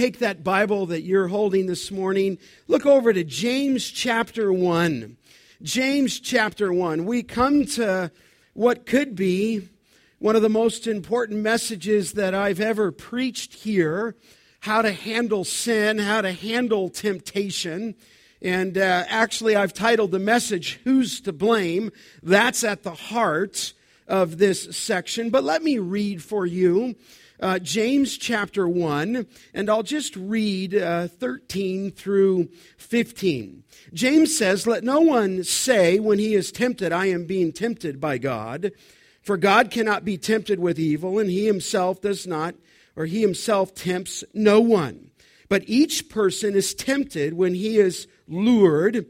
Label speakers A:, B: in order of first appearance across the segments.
A: take that Bible that you're holding this morning, look over to James chapter 1. James chapter 1. We come to what could be one of the most important messages that I've ever preached here how to handle sin, how to handle temptation. And uh, actually, I've titled the message, Who's to Blame? That's at the heart of this section. But let me read for you uh, James chapter 1, and I'll just read uh, 13 through 15. James says, Let no one say when he is tempted, I am being tempted by God. For God cannot be tempted with evil, and he himself does not, or he himself tempts no one. But each person is tempted when he is lured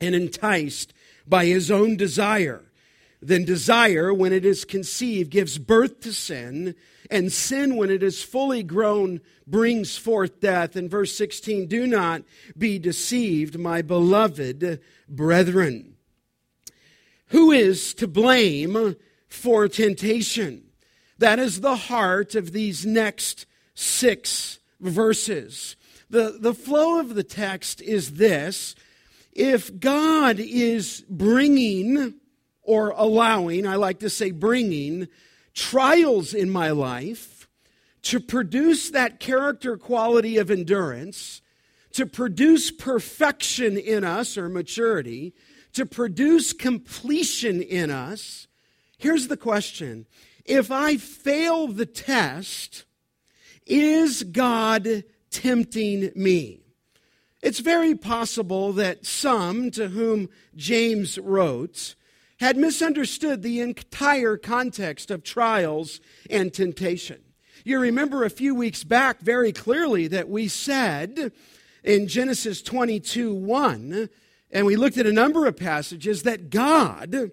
A: and enticed by his own desire. Then desire, when it is conceived, gives birth to sin, and sin, when it is fully grown, brings forth death. In verse 16, do not be deceived, my beloved brethren. Who is to blame for temptation. That is the heart of these next six verses. The, the flow of the text is this if God is bringing or allowing, I like to say bringing, trials in my life to produce that character quality of endurance, to produce perfection in us or maturity, to produce completion in us, Here's the question If I fail the test, is God tempting me? It's very possible that some to whom James wrote had misunderstood the entire context of trials and temptation. You remember a few weeks back very clearly that we said in Genesis 22 1, and we looked at a number of passages that God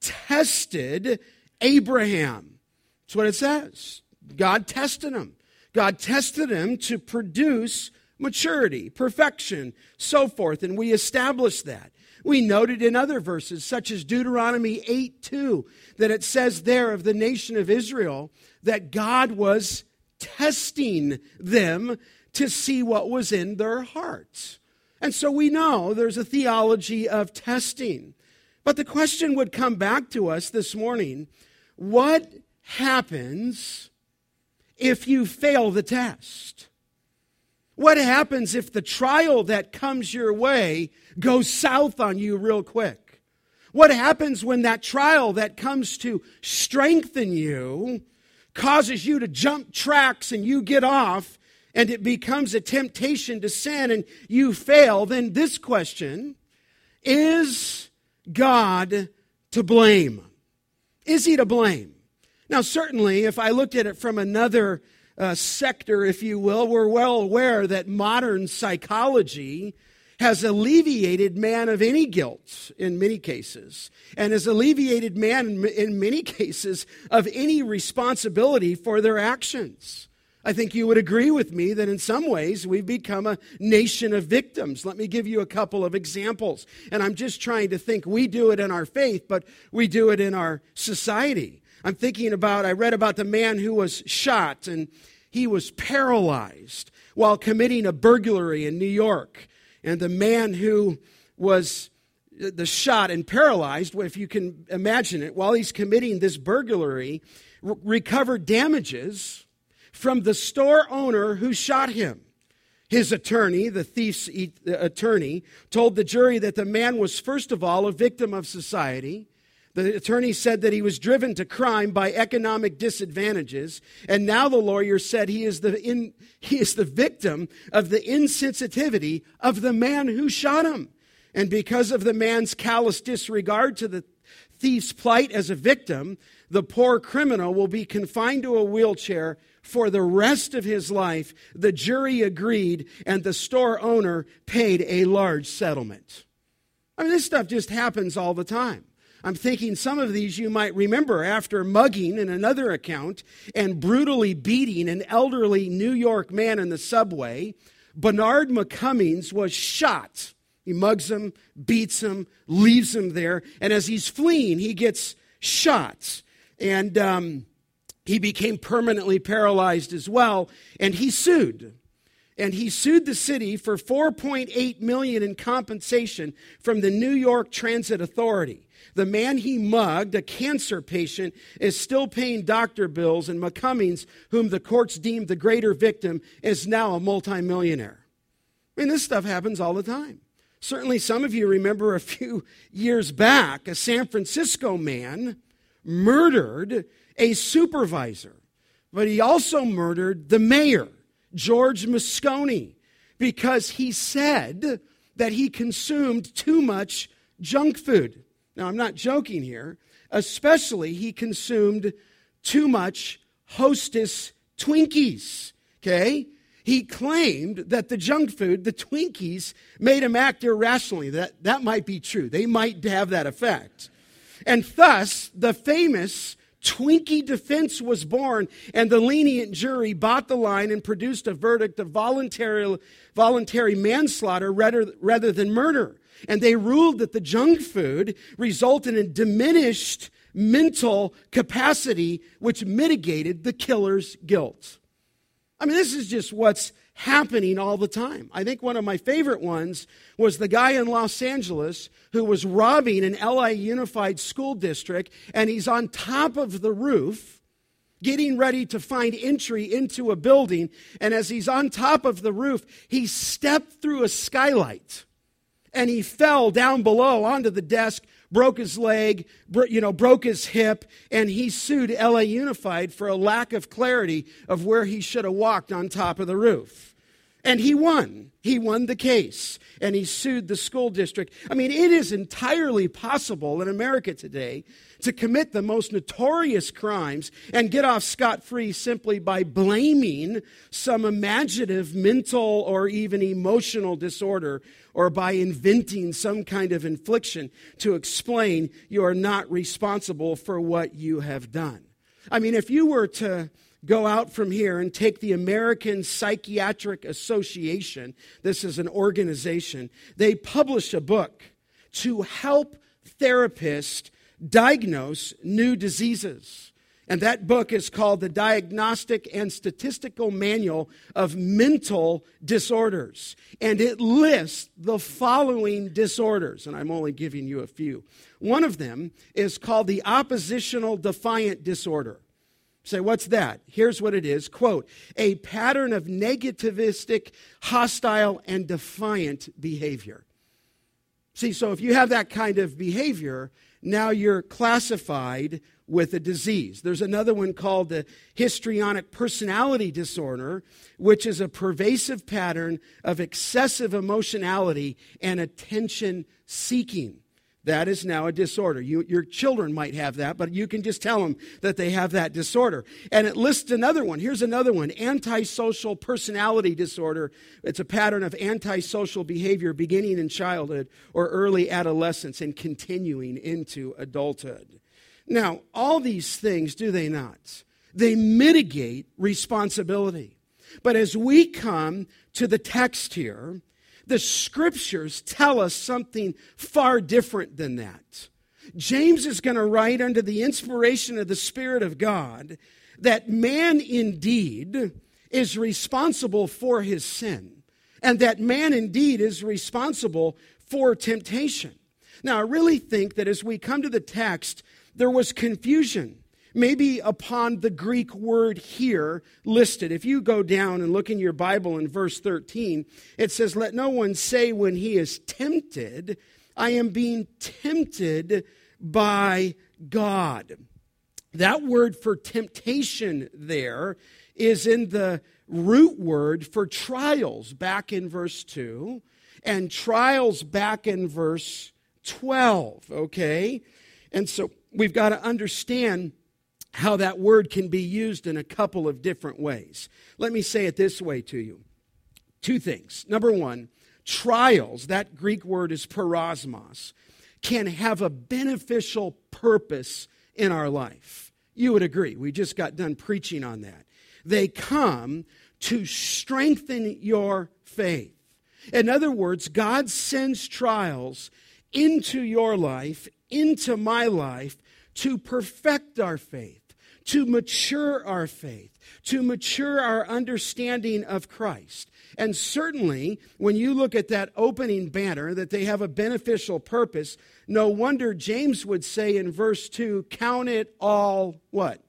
A: tested Abraham. That's what it says. God tested him. God tested him to produce maturity, perfection, so forth. And we established that. We noted in other verses, such as Deuteronomy 8 2, that it says there of the nation of Israel that God was testing them to see what was in their hearts. And so we know there's a theology of testing. But the question would come back to us this morning what happens if you fail the test? What happens if the trial that comes your way goes south on you real quick? What happens when that trial that comes to strengthen you causes you to jump tracks and you get off and it becomes a temptation to sin and you fail? Then this question is God to blame? Is he to blame? Now, certainly, if I looked at it from another uh, sector, if you will, we're well aware that modern psychology has alleviated man of any guilt in many cases, and has alleviated man in many cases of any responsibility for their actions. I think you would agree with me that in some ways we've become a nation of victims. Let me give you a couple of examples. And I'm just trying to think we do it in our faith, but we do it in our society. I'm thinking about, I read about the man who was shot and he was paralyzed while committing a burglary in New York. And the man who was the shot and paralyzed, if you can imagine it, while he's committing this burglary, recovered damages from the store owner who shot him. His attorney, the thief's attorney, told the jury that the man was, first of all, a victim of society. The attorney said that he was driven to crime by economic disadvantages. And now the lawyer said he is the, in, he is the victim of the insensitivity of the man who shot him. And because of the man's callous disregard to the thief's plight as a victim, the poor criminal will be confined to a wheelchair for the rest of his life. The jury agreed, and the store owner paid a large settlement. I mean, this stuff just happens all the time. I'm thinking some of these you might remember after mugging in another account and brutally beating an elderly New York man in the subway. Bernard McCummings was shot. He mugs him, beats him, leaves him there, and as he's fleeing, he gets shot. And um, he became permanently paralyzed as well, and he sued. and he sued the city for 4.8 million in compensation from the New York Transit Authority. The man he mugged, a cancer patient, is still paying doctor bills, and McCummings, whom the courts deemed the greater victim, is now a multimillionaire. I mean, this stuff happens all the time. Certainly, some of you remember a few years back, a San Francisco man murdered a supervisor, but he also murdered the mayor. George Moscone because he said that he consumed too much junk food. Now, I'm not joking here. Especially, he consumed too much Hostess Twinkies. Okay? He claimed that the junk food, the Twinkies, made him act irrationally. That, that might be true. They might have that effect. And thus, the famous Twinkie defense was born, and the lenient jury bought the line and produced a verdict of voluntary, voluntary manslaughter rather, rather than murder. And they ruled that the junk food resulted in diminished mental capacity, which mitigated the killer's guilt. I mean, this is just what's happening all the time. I think one of my favorite ones was the guy in Los Angeles who was robbing an LA Unified School District, and he's on top of the roof getting ready to find entry into a building. And as he's on top of the roof, he stepped through a skylight and he fell down below onto the desk broke his leg, you know, broke his hip, and he sued LA Unified for a lack of clarity of where he should have walked on top of the roof. And he won. He won the case and he sued the school district. I mean, it is entirely possible in America today to commit the most notorious crimes and get off scot free simply by blaming some imaginative mental or even emotional disorder or by inventing some kind of infliction to explain you are not responsible for what you have done. I mean, if you were to go out from here and take the American Psychiatric Association, this is an organization, they publish a book to help therapists diagnose new diseases. And that book is called The Diagnostic and Statistical Manual of Mental Disorders. And it lists the following disorders, and I'm only giving you a few. One of them is called the Oppositional Defiant Disorder. Say, what's that? Here's what it is quote, a pattern of negativistic, hostile, and defiant behavior. See, so if you have that kind of behavior, now you're classified with a disease. There's another one called the histrionic personality disorder, which is a pervasive pattern of excessive emotionality and attention seeking. That is now a disorder. You, your children might have that, but you can just tell them that they have that disorder. And it lists another one. Here's another one antisocial personality disorder. It's a pattern of antisocial behavior beginning in childhood or early adolescence and continuing into adulthood. Now, all these things, do they not? They mitigate responsibility. But as we come to the text here, the scriptures tell us something far different than that. James is going to write under the inspiration of the Spirit of God that man indeed is responsible for his sin, and that man indeed is responsible for temptation. Now, I really think that as we come to the text, there was confusion maybe upon the Greek word here listed. If you go down and look in your Bible in verse 13, it says, Let no one say when he is tempted, I am being tempted by God. That word for temptation there is in the root word for trials back in verse 2 and trials back in verse 12, okay? And so we've got to understand how that word can be used in a couple of different ways. Let me say it this way to you two things. Number one, trials, that Greek word is peirasmos, can have a beneficial purpose in our life. You would agree. We just got done preaching on that. They come to strengthen your faith. In other words, God sends trials into your life, into my life, to perfect our faith to mature our faith, to mature our understanding of Christ. And certainly, when you look at that opening banner, that they have a beneficial purpose, no wonder James would say in verse 2 count it all what?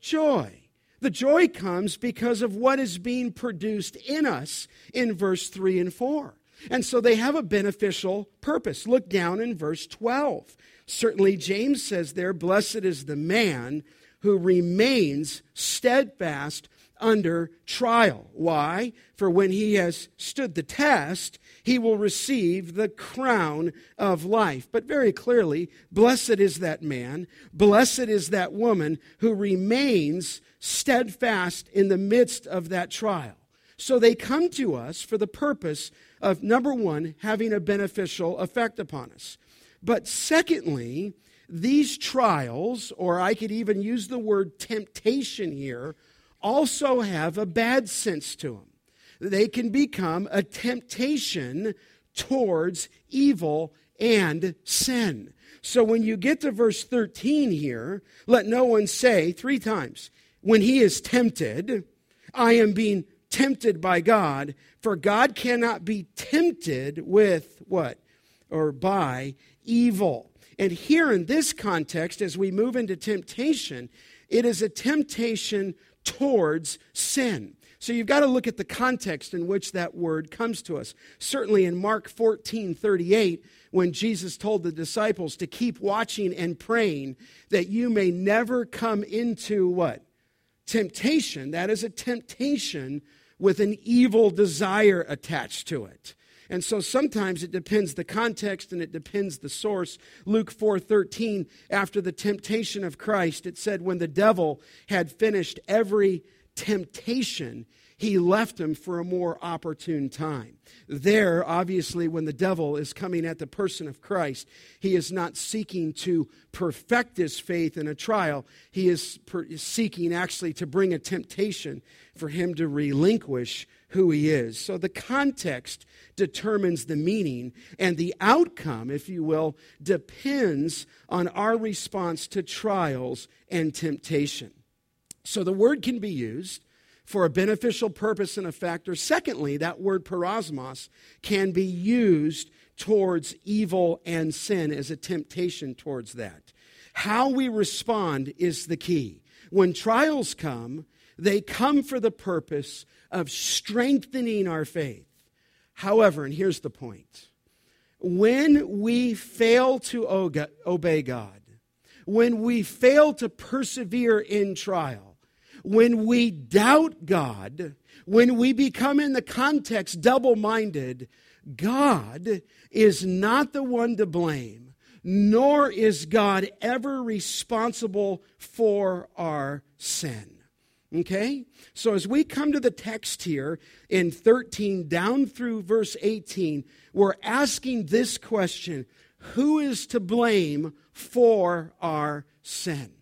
A: Joy. The joy comes because of what is being produced in us in verse 3 and 4. And so they have a beneficial purpose. Look down in verse 12. Certainly, James says there, Blessed is the man who remains steadfast under trial. Why? For when he has stood the test, he will receive the crown of life. But very clearly, blessed is that man, blessed is that woman who remains steadfast in the midst of that trial. So they come to us for the purpose of, number one, having a beneficial effect upon us. But secondly, these trials, or I could even use the word temptation here, also have a bad sense to them. They can become a temptation towards evil and sin. So when you get to verse 13 here, let no one say three times, when he is tempted, I am being tempted by God, for God cannot be tempted with what? Or by evil. And here in this context, as we move into temptation, it is a temptation towards sin. So you've got to look at the context in which that word comes to us. Certainly in Mark 14 38, when Jesus told the disciples to keep watching and praying that you may never come into what? Temptation. That is a temptation with an evil desire attached to it. And so sometimes it depends the context and it depends the source. Luke 4:13 after the temptation of Christ it said when the devil had finished every temptation he left him for a more opportune time. There, obviously, when the devil is coming at the person of Christ, he is not seeking to perfect his faith in a trial. He is seeking actually to bring a temptation for him to relinquish who he is. So the context determines the meaning, and the outcome, if you will, depends on our response to trials and temptation. So the word can be used for a beneficial purpose and effect, or secondly, that word peirasmos can be used towards evil and sin as a temptation towards that. How we respond is the key. When trials come, they come for the purpose of strengthening our faith. However, and here's the point when we fail to obey God, when we fail to persevere in trial, when we doubt God, when we become in the context double minded, God is not the one to blame, nor is God ever responsible for our sin. Okay? So as we come to the text here in 13 down through verse 18, we're asking this question Who is to blame for our sin?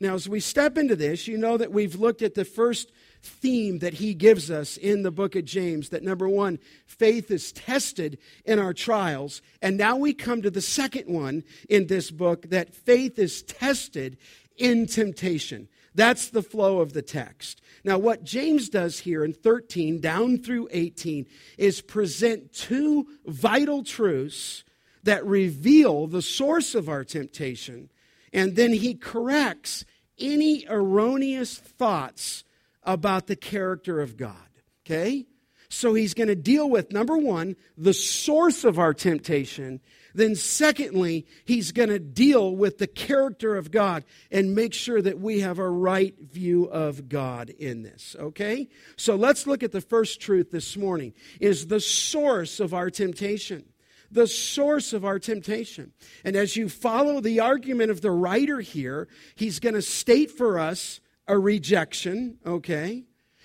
A: Now, as we step into this, you know that we've looked at the first theme that he gives us in the book of James that number one, faith is tested in our trials. And now we come to the second one in this book that faith is tested in temptation. That's the flow of the text. Now, what James does here in 13 down through 18 is present two vital truths that reveal the source of our temptation, and then he corrects any erroneous thoughts about the character of God. Okay? So he's going to deal with, number one, the source of our temptation, then, secondly, he's going to deal with the character of God and make sure that we have a right view of God in this. Okay? So let's look at the first truth this morning is the source of our temptation. The source of our temptation. And as you follow the argument of the writer here, he's going to state for us a rejection, okay?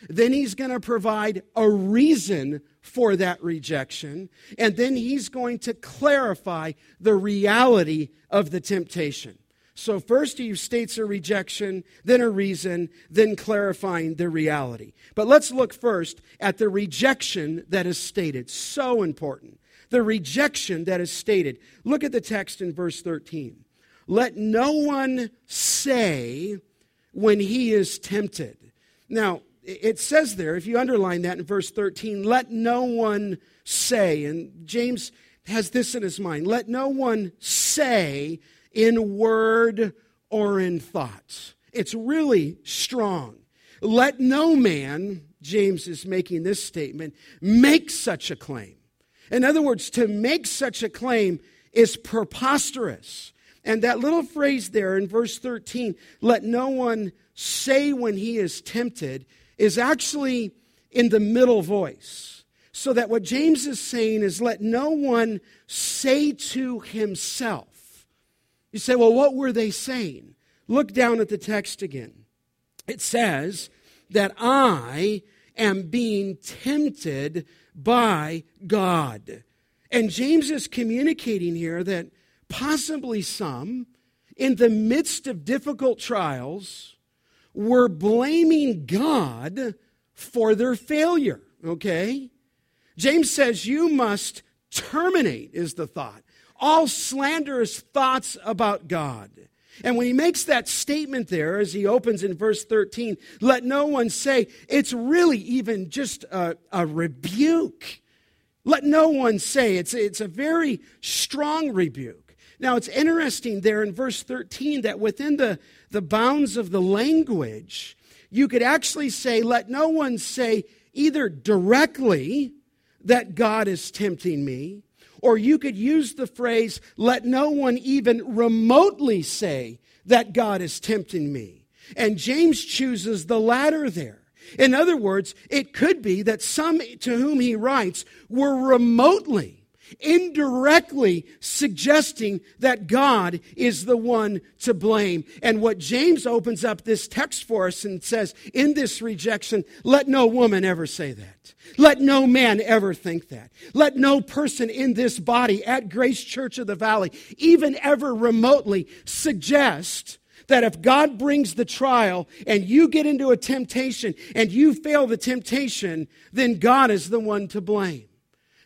A: Then he's going to provide a reason for that rejection. And then he's going to clarify the reality of the temptation. So, first he states a rejection, then a reason, then clarifying the reality. But let's look first at the rejection that is stated. So important. The rejection that is stated. Look at the text in verse 13. Let no one say when he is tempted. Now, it says there, if you underline that in verse 13, let no one say, and James has this in his mind let no one say in word or in thought. It's really strong. Let no man, James is making this statement, make such a claim. In other words, to make such a claim is preposterous. And that little phrase there in verse 13, let no one say when he is tempted, is actually in the middle voice. So that what James is saying is let no one say to himself. You say, well, what were they saying? Look down at the text again. It says that I am being tempted by God. And James is communicating here that possibly some, in the midst of difficult trials, were blaming God for their failure. Okay? James says you must terminate, is the thought, all slanderous thoughts about God. And when he makes that statement there, as he opens in verse 13, let no one say, it's really even just a, a rebuke. Let no one say, it's, it's a very strong rebuke. Now, it's interesting there in verse 13 that within the, the bounds of the language, you could actually say, let no one say either directly that God is tempting me, or you could use the phrase, let no one even remotely say that God is tempting me. And James chooses the latter there. In other words, it could be that some to whom he writes were remotely indirectly suggesting that God is the one to blame. And what James opens up this text for us and says, in this rejection, let no woman ever say that. Let no man ever think that. Let no person in this body at Grace Church of the Valley even ever remotely suggest that if God brings the trial and you get into a temptation and you fail the temptation, then God is the one to blame.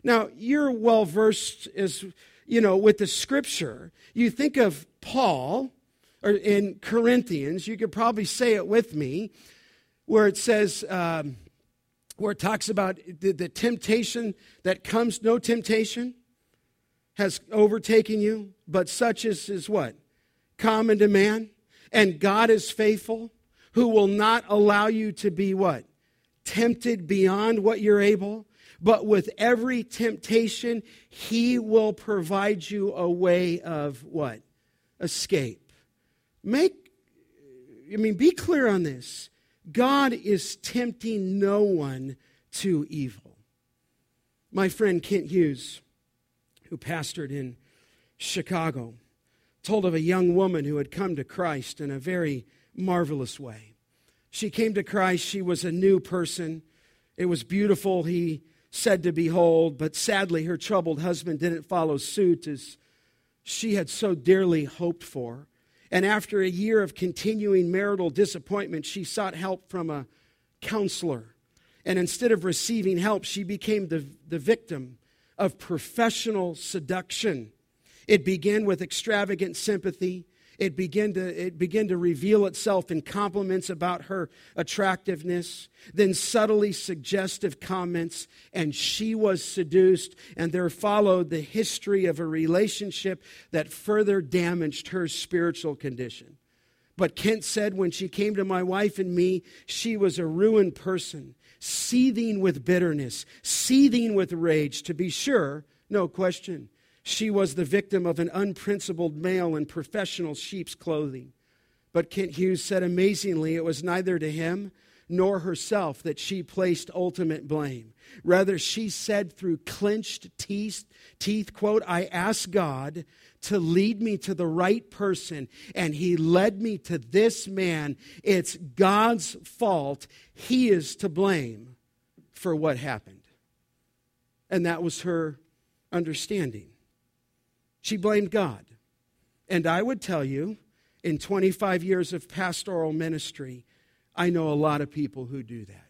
A: Now, you're well versed as you know with the scripture. You think of Paul or in Corinthians, you could probably say it with me, where it says, um, where it talks about the, the temptation that comes, no temptation has overtaken you, but such is, is what? Common to man. And God is faithful, who will not allow you to be what? Tempted beyond what you're able, but with every temptation, He will provide you a way of what? Escape. Make, I mean, be clear on this. God is tempting no one to evil. My friend Kent Hughes, who pastored in Chicago, told of a young woman who had come to Christ in a very marvelous way. She came to Christ, she was a new person. It was beautiful. He said to behold, but sadly her troubled husband didn't follow suit as she had so dearly hoped for. And after a year of continuing marital disappointment, she sought help from a counselor. And instead of receiving help, she became the, the victim of professional seduction. It began with extravagant sympathy it began to, it began to reveal itself in compliments about her attractiveness, then subtly suggestive comments, and she was seduced, and there followed the history of a relationship that further damaged her spiritual condition. But Kent said when she came to my wife and me, she was a ruined person, seething with bitterness, seething with rage, to be sure, no question. She was the victim of an unprincipled male in professional sheep's clothing. But Kent Hughes said amazingly, it was neither to him nor herself that she placed ultimate blame. Rather, she said through clenched teeth, teeth, quote, I asked God to lead me to the right person, and he led me to this man. It's God's fault. He is to blame for what happened. And that was her understanding. She blamed God. And I would tell you, in 25 years of pastoral ministry, I know a lot of people who do that.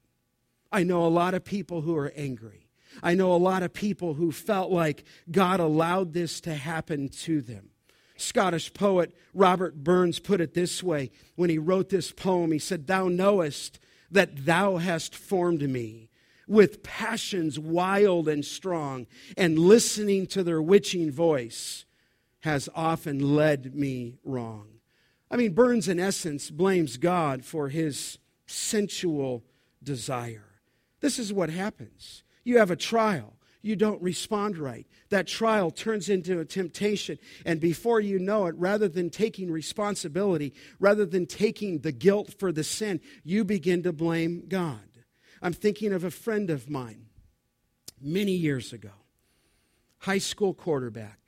A: I know a lot of people who are angry. I know a lot of people who felt like God allowed this to happen to them. Scottish poet Robert Burns put it this way when he wrote this poem. He said, Thou knowest that thou hast formed me with passions wild and strong, and listening to their witching voice has often led me wrong. I mean, Burns, in essence, blames God for his sensual desire. This is what happens. You have a trial, you don't respond right. That trial turns into a temptation, and before you know it, rather than taking responsibility, rather than taking the guilt for the sin, you begin to blame God. I'm thinking of a friend of mine many years ago, high school quarterback.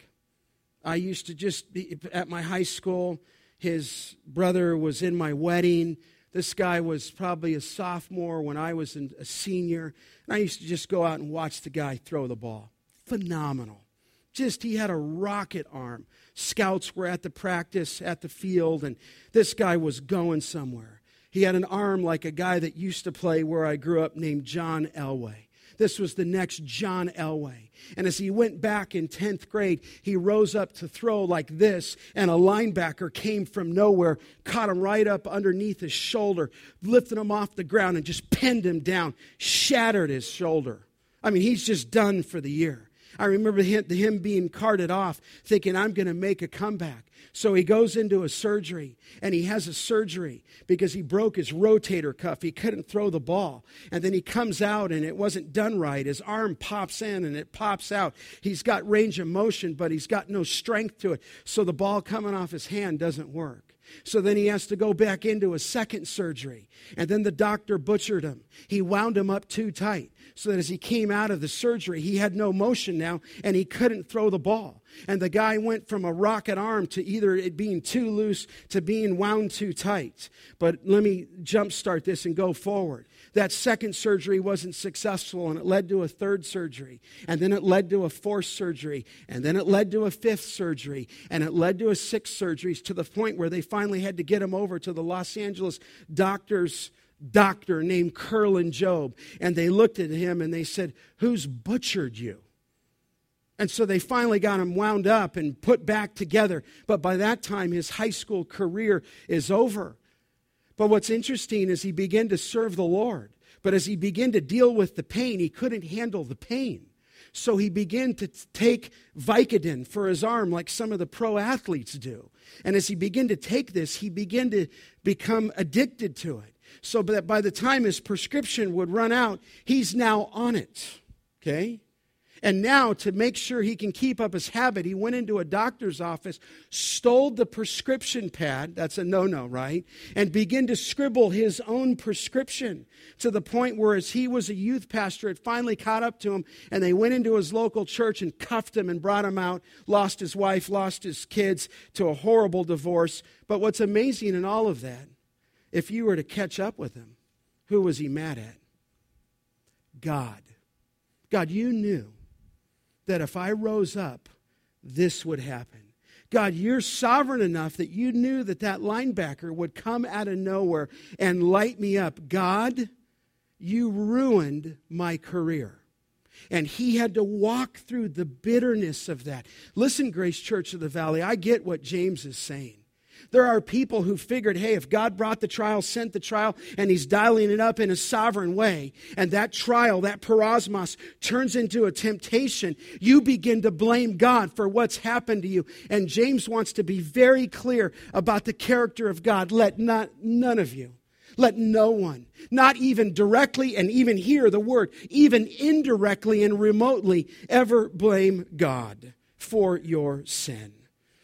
A: I used to just be at my high school. His brother was in my wedding. This guy was probably a sophomore when I was a senior. And I used to just go out and watch the guy throw the ball. Phenomenal. Just, he had a rocket arm. Scouts were at the practice, at the field, and this guy was going somewhere. He had an arm like a guy that used to play where I grew up named John Elway. This was the next John Elway. And as he went back in 10th grade, he rose up to throw like this, and a linebacker came from nowhere, caught him right up underneath his shoulder, lifted him off the ground, and just pinned him down, shattered his shoulder. I mean, he's just done for the year. I remember him being carted off, thinking, I'm going to make a comeback. So he goes into a surgery and he has a surgery because he broke his rotator cuff. He couldn't throw the ball. And then he comes out and it wasn't done right. His arm pops in and it pops out. He's got range of motion, but he's got no strength to it. So the ball coming off his hand doesn't work. So then he has to go back into a second surgery. And then the doctor butchered him. He wound him up too tight so that as he came out of the surgery, he had no motion now and he couldn't throw the ball. And the guy went from a rocket arm to either it being too loose to being wound too tight. But let me jumpstart this and go forward. That second surgery wasn't successful, and it led to a third surgery, and then it led to a fourth surgery, and then it led to a fifth surgery, and it led to a sixth surgery to the point where they finally had to get him over to the Los Angeles doctor's doctor named Kerlan Jobe. And they looked at him and they said, Who's butchered you? And so they finally got him wound up and put back together. But by that time, his high school career is over. But what's interesting is he began to serve the Lord. But as he began to deal with the pain, he couldn't handle the pain. So he began to take Vicodin for his arm, like some of the pro athletes do. And as he began to take this, he began to become addicted to it. So that by the time his prescription would run out, he's now on it. Okay? And now, to make sure he can keep up his habit, he went into a doctor's office, stole the prescription pad, that's a no no, right? And began to scribble his own prescription to the point where, as he was a youth pastor, it finally caught up to him, and they went into his local church and cuffed him and brought him out, lost his wife, lost his kids to a horrible divorce. But what's amazing in all of that, if you were to catch up with him, who was he mad at? God. God, you knew that if I rose up, this would happen. God, you're sovereign enough that you knew that that linebacker would come out of nowhere and light me up. God, you ruined my career. And he had to walk through the bitterness of that. Listen, Grace Church of the Valley, I get what James is saying. There are people who figured, hey, if God brought the trial, sent the trial, and He's dialing it up in a sovereign way, and that trial, that peirasmos, turns into a temptation, you begin to blame God for what's happened to you. And James wants to be very clear about the character of God. Let not, none of you, let no one, not even directly and even hear the word, even indirectly and remotely, ever blame God for your sin.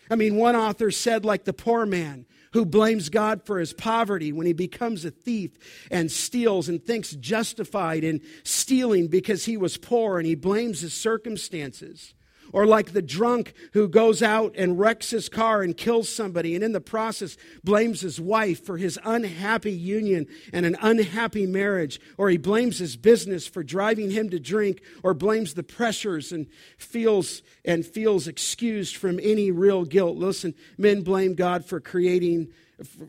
A: I mean, one author said, like the poor man who blames God for his poverty when he becomes a thief and steals and thinks justified in stealing because he was poor and he blames his circumstances. Or like the drunk who goes out and wrecks his car and kills somebody and in the process blames his wife for his unhappy union and an unhappy marriage. Or he blames his business for driving him to drink or blames the pressures and feels and feels excused from any real guilt. Listen, men blame God for creating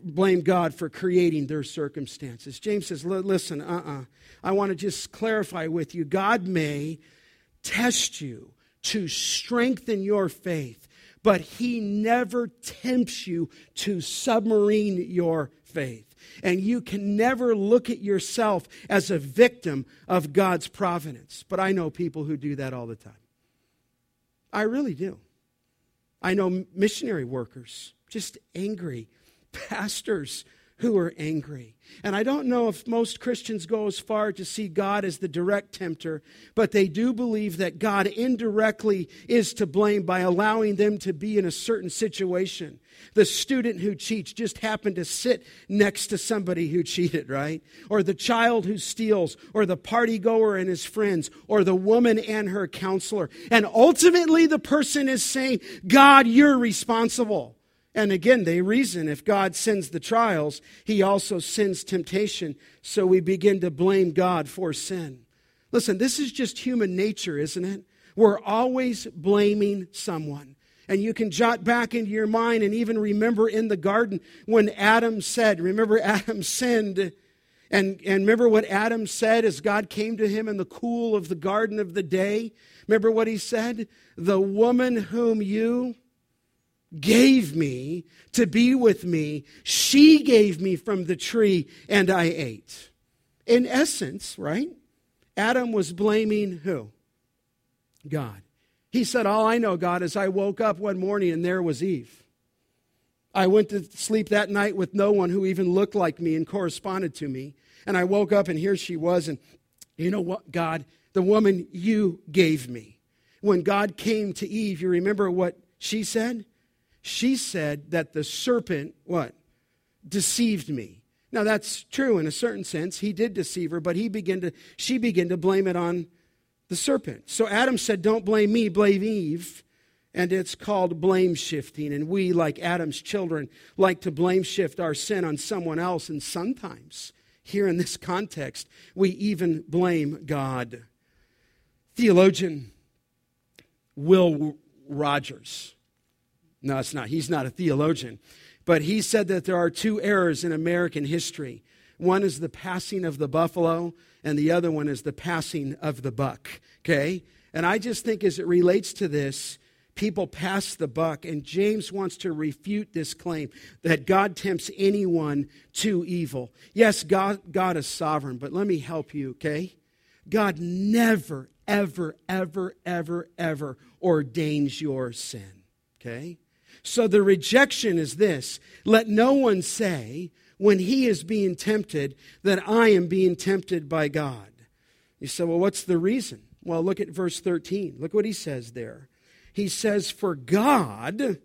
A: blame God for creating their circumstances. James says, listen, uh-uh. I want to just clarify with you. God may test you to strengthen your faith, but He never tempts you to submarine your faith. And you can never look at yourself as a victim of God's providence. But I know people who do that all the time. I really do. I know missionary workers, just angry, pastors who are angry. And I don't know if most Christians go as far to see God as the direct tempter, but they do believe that God indirectly is to blame by allowing them to be in a certain situation. The student who cheats just happened to sit next to somebody who cheated, right? Or the child who steals, or the party goer and his friends, or the woman and her counselor. And ultimately, the person is saying, God, you're responsible. And again, they reason if God sends the trials, he also sends temptation. So we begin to blame God for sin. Listen, this is just human nature, isn't it? We're always blaming someone. And you can jot back into your mind and even remember in the garden when Adam said, remember Adam sinned. And, and remember what Adam said as God came to him in the cool of the garden of the day? Remember what he said? The woman whom you gave me to be with me. She gave me from the tree and I ate. In essence, right? Adam was blaming who? God. He said, All I know, God, is I woke up one morning and there was Eve. I went to sleep that night with no one who even looked like me and corresponded to me. And I woke up and here she was. And you know what, God? The woman you gave me. When God came to Eve, you remember what she said? She said that the serpent, what? Deceived me. Now that's true in a certain sense. He did deceive her, but he began to, she began to blame it on the serpent. So Adam said, Don't blame me, blame Eve. And it's called blame shifting. And we, like Adam's children, like to blame shift our sin on someone else. And sometimes, here in this context, we even blame God. Theologian Will Rogers no, it's not. He's not a theologian. But he said that there are two errors in American history one is the passing of the buffalo, and the other one is the passing of the buck. Okay? And I just think as it relates to this, people pass the buck, and James wants to refute this claim that God tempts anyone to evil. Yes, God, God is sovereign, but let me help you, okay? God never, ever, ever, ever, ever ordains your sin, okay? So the rejection is this let no one say, when he is being tempted, that I am being tempted by God. You say, well, what's the reason? Well, look at verse 13. Look what he says there. He says, For God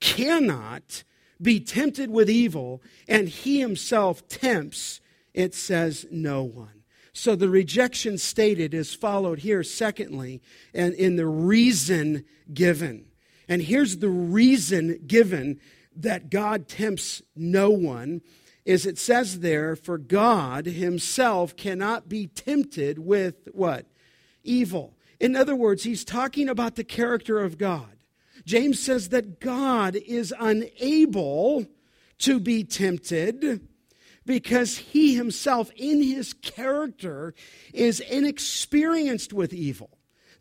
A: cannot be tempted with evil, and he himself tempts, it says, no one. So the rejection stated is followed here, secondly, and in the reason given. And here's the reason given that God tempts no one is it says there for God himself cannot be tempted with what? Evil. In other words, he's talking about the character of God. James says that God is unable to be tempted because he himself, in his character, is inexperienced with evil.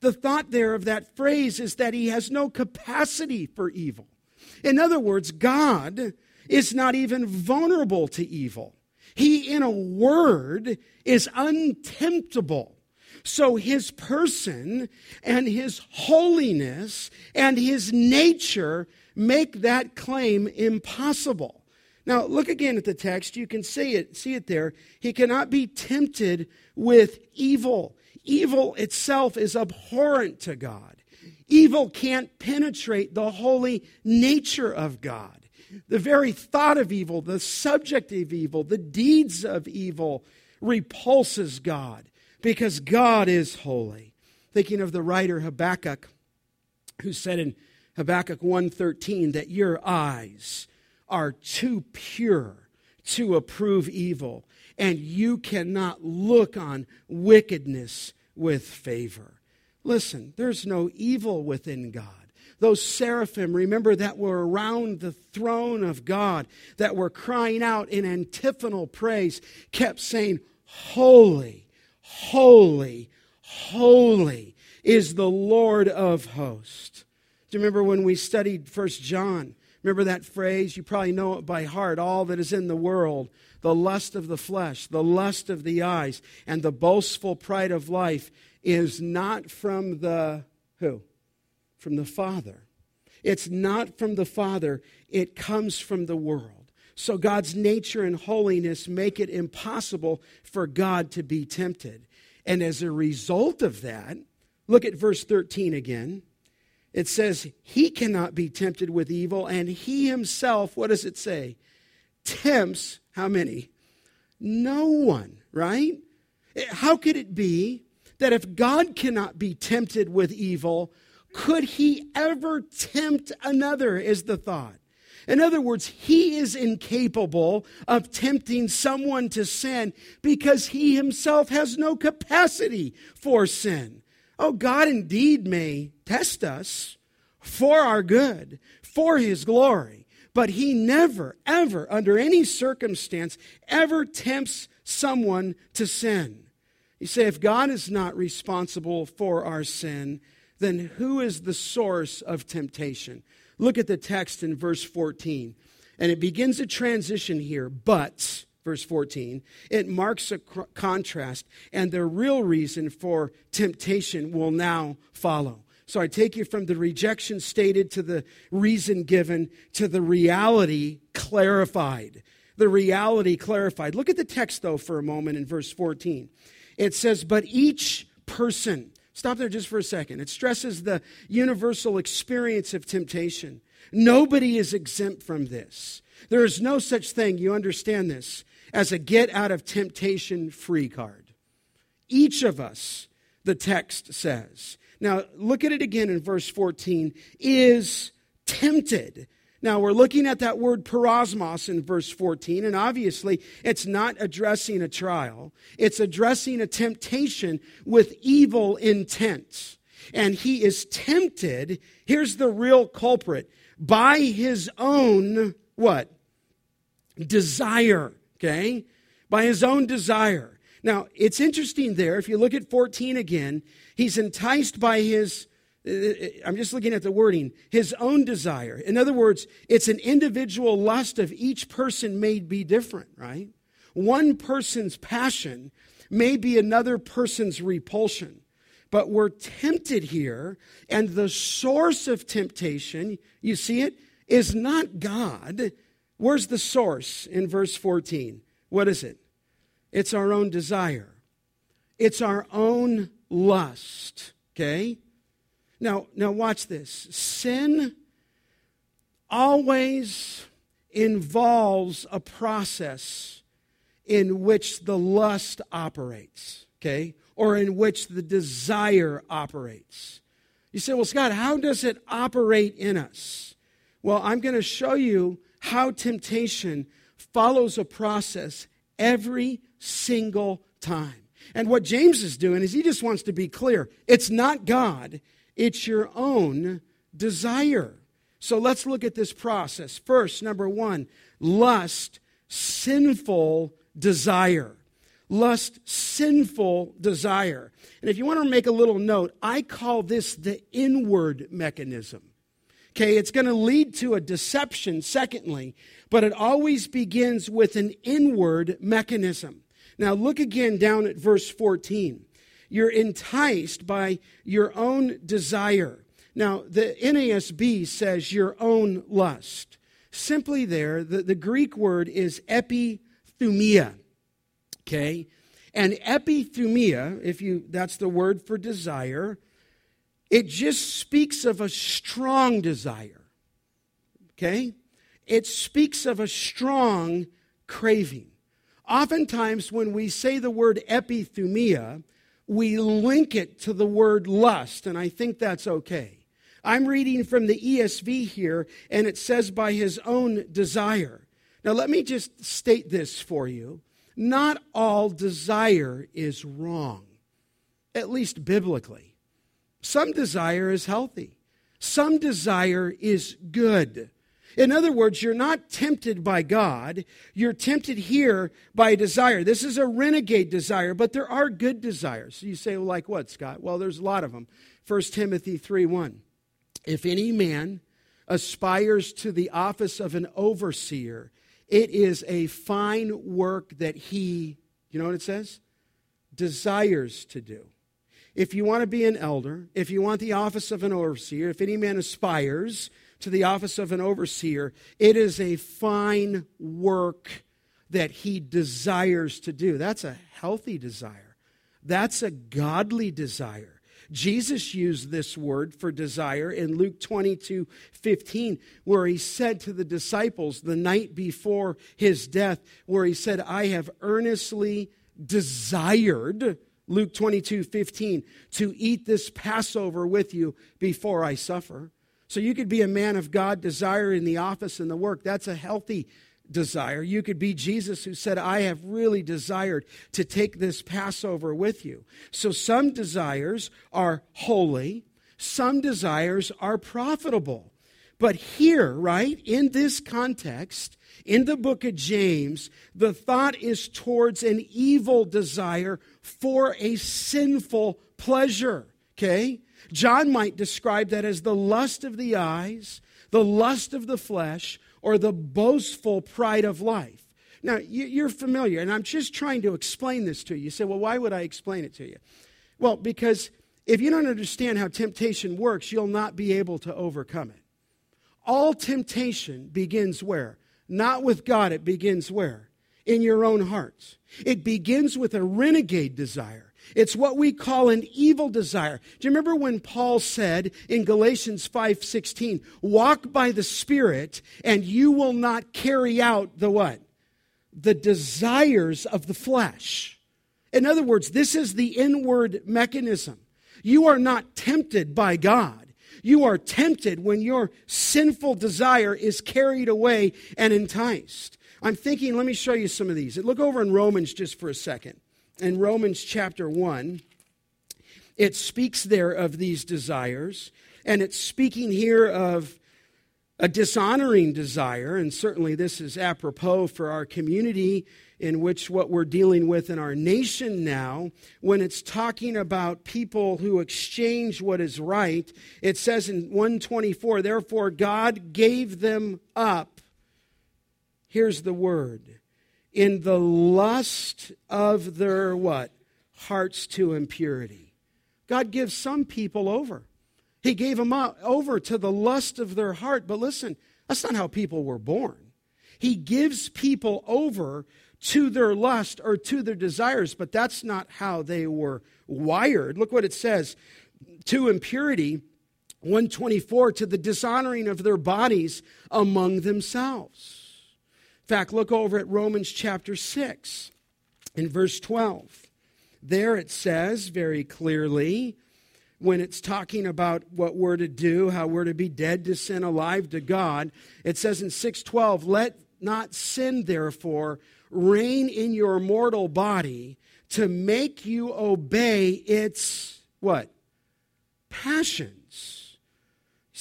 A: The thought there of that phrase is that he has no capacity for evil. In other words, God is not even vulnerable to evil. He, in a word, is untemptable. So his person and his holiness and his nature make that claim impossible. Now, look again at the text. You can see it, see it there. He cannot be tempted with evil. Evil itself is abhorrent to God. Evil can't penetrate the holy nature of God. The very thought of evil, the subject of evil, the deeds of evil repulses God because God is holy. Thinking of the writer Habakkuk who said in Habakkuk 1:13 that your eyes are too pure to approve evil and you cannot look on wickedness with favor. Listen, there's no evil within God. Those seraphim, remember, that were around the throne of God, that were crying out in antiphonal praise, kept saying, Holy, holy, holy is the Lord of hosts. Do you remember when we studied First John? Remember that phrase? You probably know it by heart. All that is in the world, the lust of the flesh, the lust of the eyes, and the boastful pride of life is not from the who? From the Father. It's not from the Father, it comes from the world. So God's nature and holiness make it impossible for God to be tempted. And as a result of that, look at verse 13 again. It says, He cannot be tempted with evil, and He Himself, what does it say? Tempts how many? No one, right? Eh, how could it be that if God cannot be tempted with evil, could He ever tempt another? Is the thought. In other words, he is incapable of tempting someone to sin because he himself has no capacity for sin. Oh, God indeed may test us for our good, for his glory, but he never, ever, under any circumstance, ever tempts someone to sin. You say, if God is not responsible for our sin, then who is the source of temptation? Look at the text in verse 14. And it begins a transition here, but, verse 14, it marks a cr- contrast, and the real reason for temptation will now follow. So I take you from the rejection stated to the reason given to the reality clarified. The reality clarified. Look at the text, though, for a moment in verse 14. It says, But each person, Stop there just for a second. It stresses the universal experience of temptation. Nobody is exempt from this. There is no such thing, you understand this, as a get out of temptation free card. Each of us, the text says. Now, look at it again in verse 14, is tempted now, we're looking at that word peirasmos in verse 14, and obviously it's not addressing a trial, it's addressing a temptation with evil intent. And he is tempted, here's the real culprit, by his own what? Desire, okay? By his own desire. Now, it's interesting there, if you look at 14 again, he's enticed by his uh, uh, I'm just looking at the wording, his own desire. In other words, it's an individual lust of each person may be different, right? One person's passion may be another person's repulsion. But we're tempted here, and the source of temptation, you see it, is not God. Where's the source in verse 14? What is it? It's our own desire, it's our own lust, okay? Now, now watch this. Sin always involves a process in which the lust operates, okay? Or in which the desire operates. You say, well, Scott, how does it operate in us? Well, I'm going to show you how temptation follows a process every single time. And what James is doing is he just wants to be clear. It's not God, it's your own desire. So let's look at this process. First, number one, lust, sinful desire. Lust, sinful desire. And if you want to make a little note, I call this the inward mechanism. Okay, it's going to lead to a deception, secondly, but it always begins with an inward mechanism. Now, look again down at verse 14. You're enticed by your own desire. Now, the NASB says your own lust. Simply there, the, the Greek word is epithumia. Okay? And epithumia, if you that's the word for desire, it just speaks of a strong desire. Okay? It speaks of a strong craving. Oftentimes, when we say the word epithumia, we link it to the word lust, and I think that's okay. I'm reading from the ESV here, and it says by his own desire. Now, let me just state this for you. Not all desire is wrong, at least biblically. Some desire is healthy, some desire is good. In other words, you're not tempted by God. You're tempted here by desire. This is a renegade desire, but there are good desires. So you say, well, like what, Scott? Well, there's a lot of them. 1 Timothy 3 1. If any man aspires to the office of an overseer, it is a fine work that he, you know what it says? Desires to do. If you want to be an elder, if you want the office of an overseer, if any man aspires to the office of an overseer, it is a fine work that he desires to do. That's a healthy desire. That's a godly desire. Jesus used this word for desire in Luke 22 15, where he said to the disciples the night before his death, where he said, I have earnestly desired, Luke 22 15, to eat this Passover with you before I suffer. So you could be a man of God, desiring in the office and the work. That's a healthy desire. You could be Jesus who said, I have really desired to take this Passover with you. So some desires are holy, some desires are profitable. But here, right, in this context, in the book of James, the thought is towards an evil desire for a sinful pleasure. Okay? John might describe that as the lust of the eyes, the lust of the flesh, or the boastful pride of life. Now, you're familiar, and I'm just trying to explain this to you. You say, well, why would I explain it to you? Well, because if you don't understand how temptation works, you'll not be able to overcome it. All temptation begins where? Not with God, it begins where? In your own hearts. It begins with a renegade desire. It's what we call an evil desire. Do you remember when Paul said in Galatians 5:16, "Walk by the Spirit and you will not carry out the what? The desires of the flesh." In other words, this is the inward mechanism. You are not tempted by God. You are tempted when your sinful desire is carried away and enticed. I'm thinking, let me show you some of these. Look over in Romans just for a second in Romans chapter 1, it speaks there of these desires, and it's speaking here of a dishonoring desire, and certainly this is apropos for our community in which what we're dealing with in our nation now, when it's talking about people who exchange what is right, it says in 124, therefore God gave them up. Here's the word in the lust of their what? Hearts to impurity. God gives some people over. He gave them up, over to the lust of their heart. But listen, that's not how people were born. He gives people over to their lust or to their desires, but that's not how they were wired. Look what it says to impurity, 124, to the dishonoring of their bodies among themselves. In fact, look over at Romans chapter 6 in verse 12. There it says very clearly, when it's talking about what we're to do, how we're to be dead to sin, alive to God, it says in 612, let not sin, therefore, reign in your mortal body to make you obey its what? Passions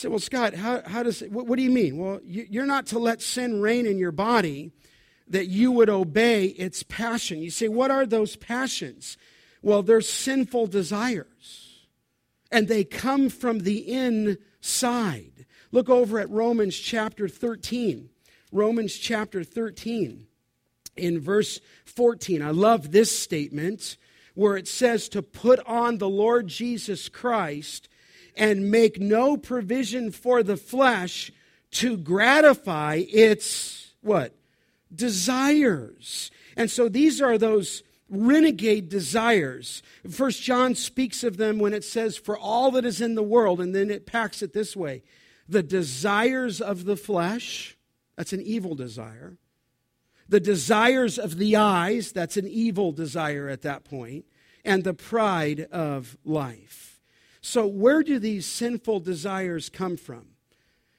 A: said, Well, Scott, how, how does, what, what do you mean? Well, you, you're not to let sin reign in your body, that you would obey its passion. You say, What are those passions? Well, they're sinful desires, and they come from the inside. Look over at Romans chapter 13. Romans chapter 13, in verse 14. I love this statement where it says to put on the Lord Jesus Christ and make no provision for the flesh to gratify its what? Desires. And so these are those renegade desires. First John speaks of them when it says, for all that is in the world, and then it packs it this way the desires of the flesh, that's an evil desire. The desires of the eyes, that's an evil desire at that. And the pride of life. So, where do these sinful desires come from?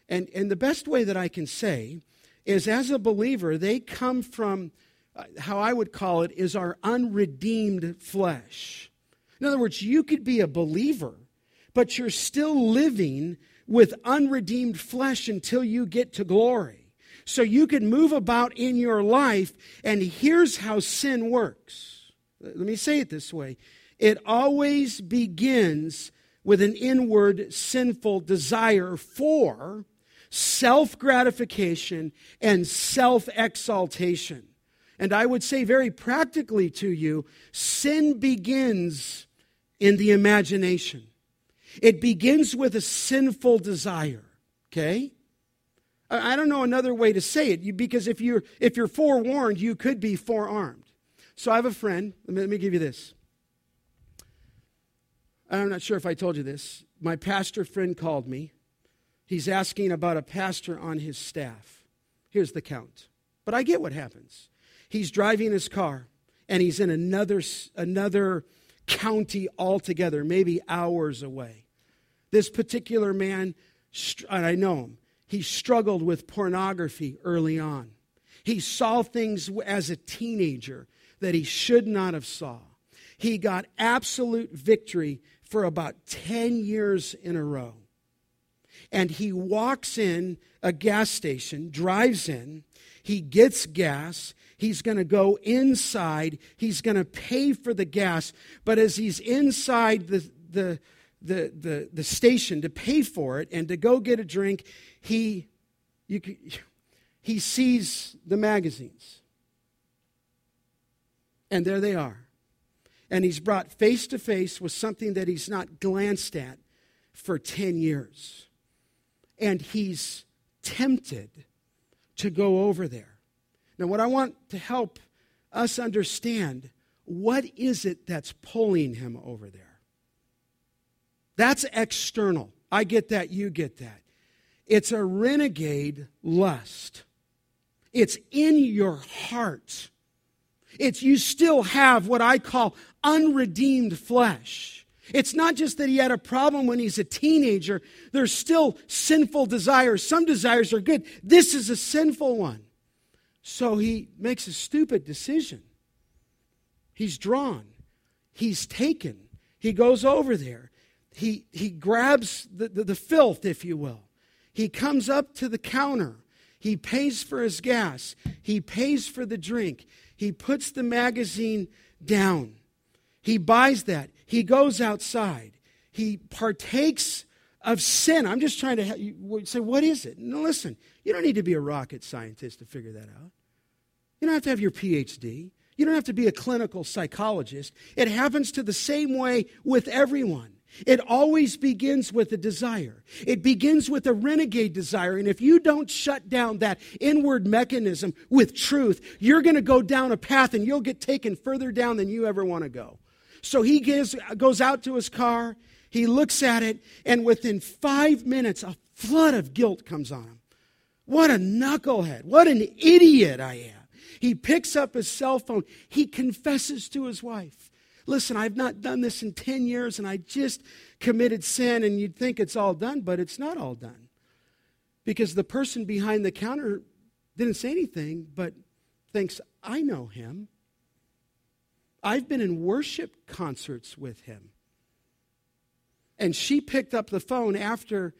A: And, and the best way that I can say is as a believer, they come from uh, how I would call it is our unredeemed flesh. In other words, you could be a believer, but you're still living with unredeemed flesh until you get to glory. So you can move about in your life, and here's how sin works. Let me say it this way it always begins with an inward sinful desire for self gratification and self exaltation. And I would say very practically to you sin begins in the imagination, it begins with a sinful desire. Okay? I don't know another way to say it because if you're, if you're forewarned, you could be forearmed. So I have a friend. Let me, let me give you this. I'm not sure if I told you this. My pastor friend called me He's asking about a pastor on his staff. Here's the count. But I get what happens. He's driving his car and he's in another, another county altogether, maybe hours away. This particular man, and I know him, he struggled with pornography early on. He saw things as a teenager that he should not have saw. He got absolute victory for about 10 years in a row and he walks in a gas station, drives in, he gets gas. He's going to go inside. He's going to pay for the gas. But as he's inside the, the, the, the, the station to pay for it and to go get a drink, he, you, he sees the magazines. And there they are. And he's brought face to face with something that he's not glanced at for 10 years and he's tempted to go over there. Now, what I want to help us understand what is it that's pulling him over there? That's external. I get that, you get that. It's a renegade lust. It's in your heart. It's you still have what I call unredeemed flesh. It's not just that he had a problem when he's a teenager, there's still sinful desires. Some desires are good. This is a sinful one. So he makes a stupid decision. He's drawn, he's taken, he goes over there. He, he grabs the, the, the filth, if you will. He comes up to the counter. He pays for his gas. He pays for the drink. He puts the magazine down. He buys that. He goes outside. He partakes of sin. I'm just trying to say, what is it? No, listen, you don't need to be a rocket scientist to figure that out. You don't have to have your PhD. You don't have to be a clinical psychologist. It happens to the same way with everyone. It always begins with a desire. It begins with a renegade desire. And if you don't shut down that inward mechanism with truth, you're going to go down a path and you'll get taken further down than you ever want to go. So he gives, goes out to his car, he looks at it, and within five minutes, a flood of guilt comes on him. What a knucklehead. What an idiot I am. He picks up his cell phone. He confesses to his wife. Listen, I've not done this in 10 years and I just committed sin, and you'd think it's all done, but it's not all done. Because the person behind the counter didn't say anything, but thinks, I know him. I've been in worship concerts with him. And she picked up the phone after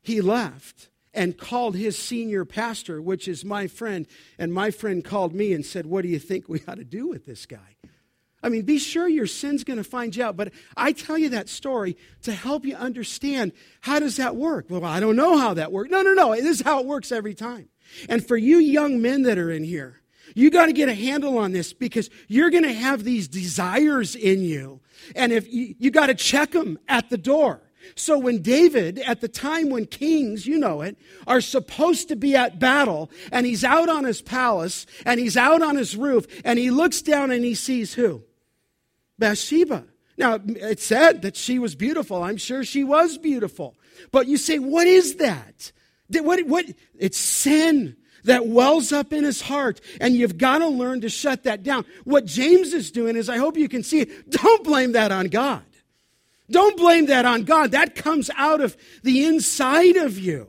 A: he left and called his senior pastor, which is my friend. And my friend called me and said, What do you think we ought to do with this guy? I mean, be sure your sin's going to find you out. But I tell you that story to help you understand how does that work? Well, I don't know how that works. No, no, no. This is how it works every time. And for you young men that are in here, you got to get a handle on this because you're going to have these desires in you. And if you, you got to check them at the door. So when David, at the time when kings, you know it, are supposed to be at battle, and he's out on his palace, and he's out on his roof, and he looks down and he sees who? Bathsheba. Now, it said that she was beautiful. I'm sure she was beautiful. But you say, what is that? What, what? It's sin that wells up in his heart, and you've got to learn to shut that down. What James is doing is, I hope you can see it, don't blame that on God. Don't blame that on God. That comes out of the inside of you.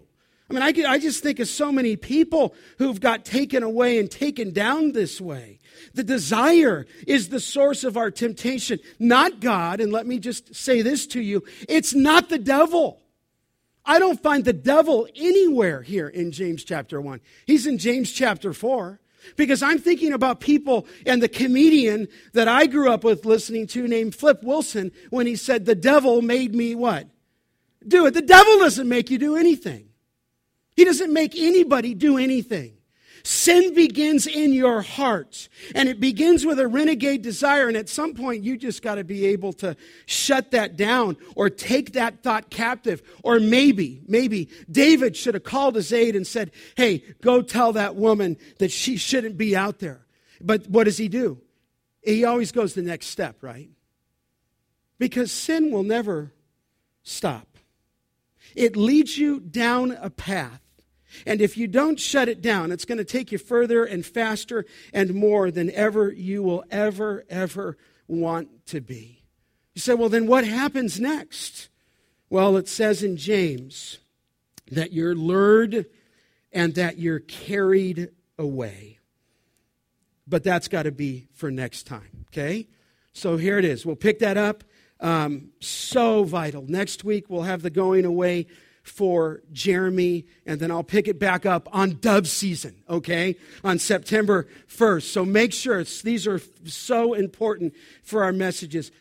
A: I mean, I, I just think of so many people who've got taken away and taken down this way. The desire is the source of our temptation, not God. And let me just say this to you it's not the devil. I don't find the devil anywhere here in James chapter 1. He's in James chapter 4. Because I'm thinking about people and the comedian that I grew up with listening to named Flip Wilson when he said, The devil made me what? Do it. The devil doesn't make you do anything. He doesn't make anybody do anything. Sin begins in your heart, and it begins with a renegade desire. And at some point, you just got to be able to shut that down or take that thought captive. Or maybe, maybe David should have called his aide and said, Hey, go tell that woman that she shouldn't be out there. But what does he do? He always goes the next step, right? Because sin will never stop, it leads you down a path and if you don't shut it down, it's going to take you further and faster and more than ever you will ever, ever want to be. You say, well, then what happens next? Well, it says in James that you're lured and that you're carried away. But that's got to be for next time, okay? So here it is. We'll pick that up. Um, so vital. Next week, we'll have the going away for Jeremy, and then I'll pick it back up on dove season, okay, on September 1st. So make sure these are so important for our messages.